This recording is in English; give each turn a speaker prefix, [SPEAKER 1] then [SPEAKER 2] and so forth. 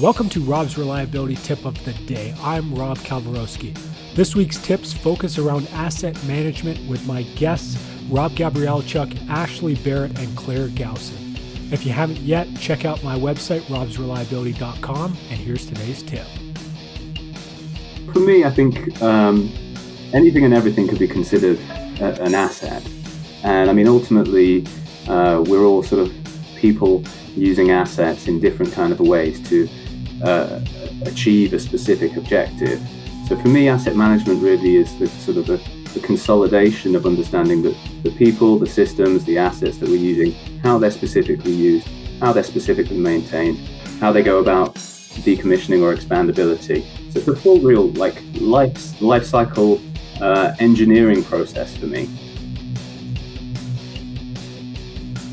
[SPEAKER 1] Welcome to Rob's Reliability Tip of the Day. I'm Rob Kalwarowski. This week's tips focus around asset management with my guests Rob Gabrielchuk, Ashley Barrett, and Claire Gowson. If you haven't yet, check out my website, robsreliability.com, and here's today's tip.
[SPEAKER 2] For me, I think um, anything and everything could be considered a, an asset. And I mean, ultimately, uh, we're all sort of people using assets in different kind of ways to uh, achieve a specific objective. So for me, asset management really is the sort of the, the consolidation of understanding that the people, the systems, the assets that we're using, how they're specifically used, how they're specifically maintained, how they go about decommissioning or expandability. So it's a full real like life life cycle uh, engineering process for me.